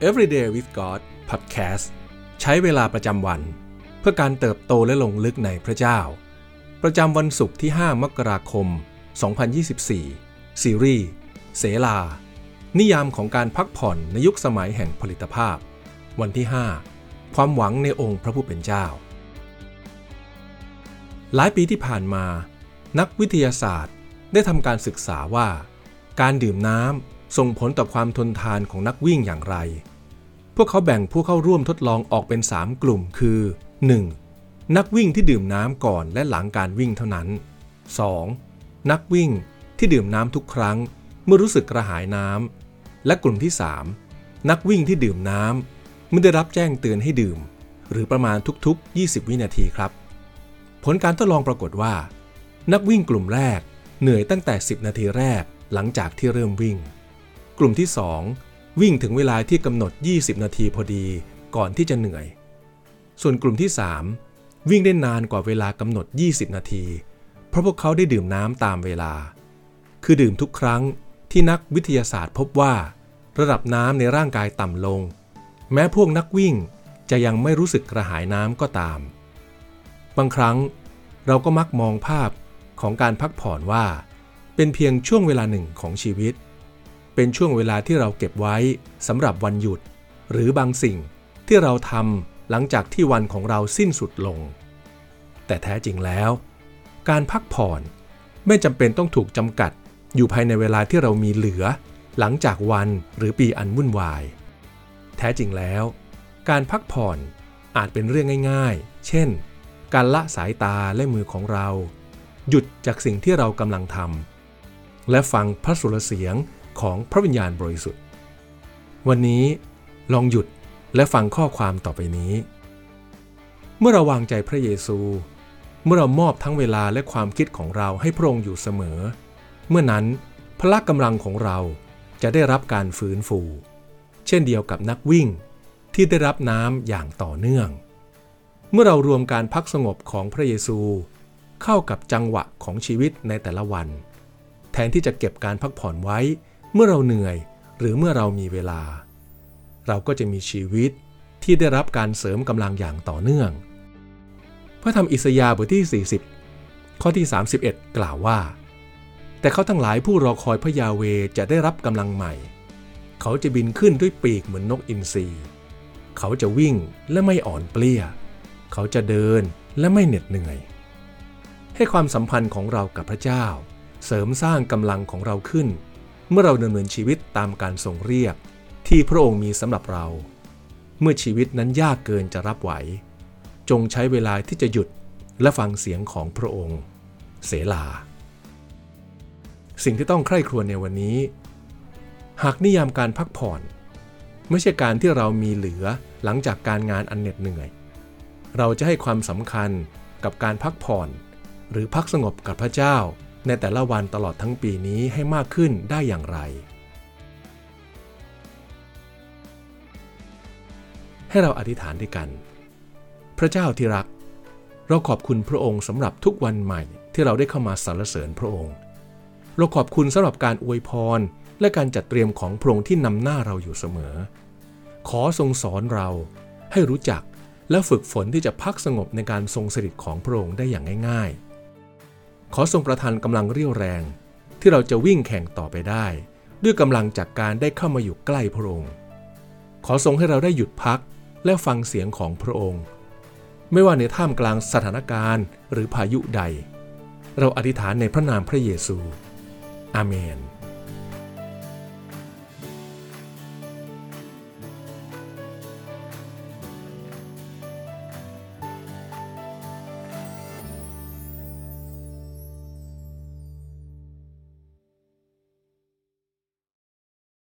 Everyday with God Podcast ใช้เวลาประจำวัน เพื่อการเติบโตและลงลึกในพระเจ้า ประจำวันศุกร์ที่ 5 มกราคม 2024 ซีรีส์เสลา นิยามของการพักผ่อนในยุคสมัยแห่งผลิตภาพ วันที่ 5 ความหวังในองค์พระผู้เป็นเจ้า หลายปีที่ผ่านมา นักวิทยาศาสตร์ได้ทำการศึกษาว่า การดื่มน้ำ ส่งผลต่อความทนทานของนักวิ่งอย่างไร พวกเขาแบ่งผู้เข้าร่วมทดลองออกเป็น 3 กลุ่มคือ 1. นักวิ่งที่ดื่มน้ำก่อนและหลังการวิ่งเท่านั้น 2. นักวิ่งที่ดื่มน้ำทุกครั้งเมื่อรู้สึกกระหายน้ำ และกลุ่มที่ 3 นักวิ่งที่ดื่มน้ำเมื่อได้รับแจ้งเตือนให้ดื่ม หรือประมาณทุกๆ 20 วินาทีครับ ผลการทดลองปรากฏว่า นักวิ่งกลุ่มแรกเหนื่อยตั้งแต่ 10 นาทีแรกหลังจากที่เริ่มวิ่ง กลุ่มที่ 2 วิ่งถึงเวลาที่กำหนด 20 นาทีพอดีก่อนที่จะเหนื่อย ส่วนกลุ่มที่ 3 วิ่งได้นานกว่าเวลากำหนด 20 นาที เพราะพวกเขาได้ดื่มน้ำตามเวลา คือดื่มทุกครั้งที่นักวิทยาศาสตร์พบว่า ระดับน้ำในร่างกายต่ำลง แม้พวกนักวิ่งจะยังไม่รู้สึกกระหายน้ำก็ตาม บางครั้งเราก็มักมองภาพของการพักผ่อนว่า เป็นเพียงช่วงเวลาหนึ่งของชีวิต เป็นช่วงเวลาที่เราเก็บไว้สำหรับวันหยุด หรือบางสิ่งที่เราทำหลังจากที่วันของเราสิ้นสุดลง แต่แท้จริงแล้ว การพักผ่อนไม่จำเป็นต้องถูกจำกัดอยู่ภายในเวลาที่เรามีเหลือ หลังจากวันหรือปีอันวุ่นวาย แท้จริงแล้ว การพักผ่อนอาจเป็นเรื่องง่าย ๆ เช่น การละสายตาและมือของเรา หยุดจากสิ่งที่เรากำลังทำและฟังพระสุรเสียง ของพระวิญญาณบริสุทธิ์ วันนี้ลองหยุดและฟังข้อความต่อไปนี้ เมื่อเราวางใจพระเยซู เมื่อเรามอบทั้งเวลาและความคิดของเราให้พระองค์อยู่เสมอ เมื่อนั้นพละกำลังของเราจะได้รับการฟื้นฟู เช่นเดียวกับนักวิ่งที่ได้รับน้ำอย่างต่อเนื่อง เมื่อเรารวมการพักสงบของพระเยซู เข้ากับจังหวะของชีวิตในแต่ละวัน แทนที่จะเก็บการพักผ่อนไว้ เมื่อเราเหนื่อยหรือเมื่อเรามีเวลา เราก็จะมีชีวิตที่ได้รับการเสริมกำลังอย่างต่อเนื่อง พระธรรมอิสยาห์บทที่ 40 ข้อที่ 31 กล่าวว่า แต่เขาทั้งหลายผู้รอคอยพระยาเวจะได้รับกำลังใหม่ เขาจะบินขึ้นด้วยปีกเหมือนนกอินทรีเขาจะวิ่งและไม่อ่อนเปลี้ย เขาจะเดินและไม่เหน็ดเหนื่อย ให้ความสัมพันธ์ของเรากับพระเจ้า เสริมสร้างกำลังของเราขึ้น เมื่อเราดำเนินชีวิตตามการทรงเรียก ที่พระองค์มีสำหรับเรา เมื่อชีวิตนั้นยากเกินจะรับไหว จงใช้เวลาที่จะหยุดและฟังเสียงของพระองค์ เสลา สิ่งที่ต้องใคร่ครวญในวันนี้ หากนิยามการพักผ่อน ไม่ใช่การที่เรามีเหลือหลังจากการงานอันเหน็ดเหนื่อย เราจะให้ความสำคัญกับการพักผ่อน หรือพักสงบกับพระเจ้า ในแต่ละวันตลอดทั้งปีนี้ให้มากขึ้นได้อย่างไร ให้เราอธิษฐานด้วยกัน พระเจ้าที่รัก เราขอบคุณพระองค์สำหรับทุกวันใหม่ที่เราได้เข้ามาสรรเสริญพระองค์ เราขอบคุณสำหรับการอวยพรและการจัดเตรียมของพระองค์ที่นำหน้าเราอยู่เสมอ ขอทรงสอนเราให้รู้จักและฝึกฝนที่จะพักสงบในการทรงสถิตของพระองค์ได้อย่างง่ายๆ ขอทรงประทานกำลังเรี่ยวแรง ที่เราจะวิ่งแข่งต่อไปได้ ด้วยกำลังจากการได้เข้ามาอยู่ใกล้พระองค์ ขอทรงให้เราได้หยุดพักและฟังเสียงของพระองค์ ไม่ว่าในท่ามกลางสถานการณ์หรือพายุใด เราอธิษฐานในพระนามพระเยซู อาเมน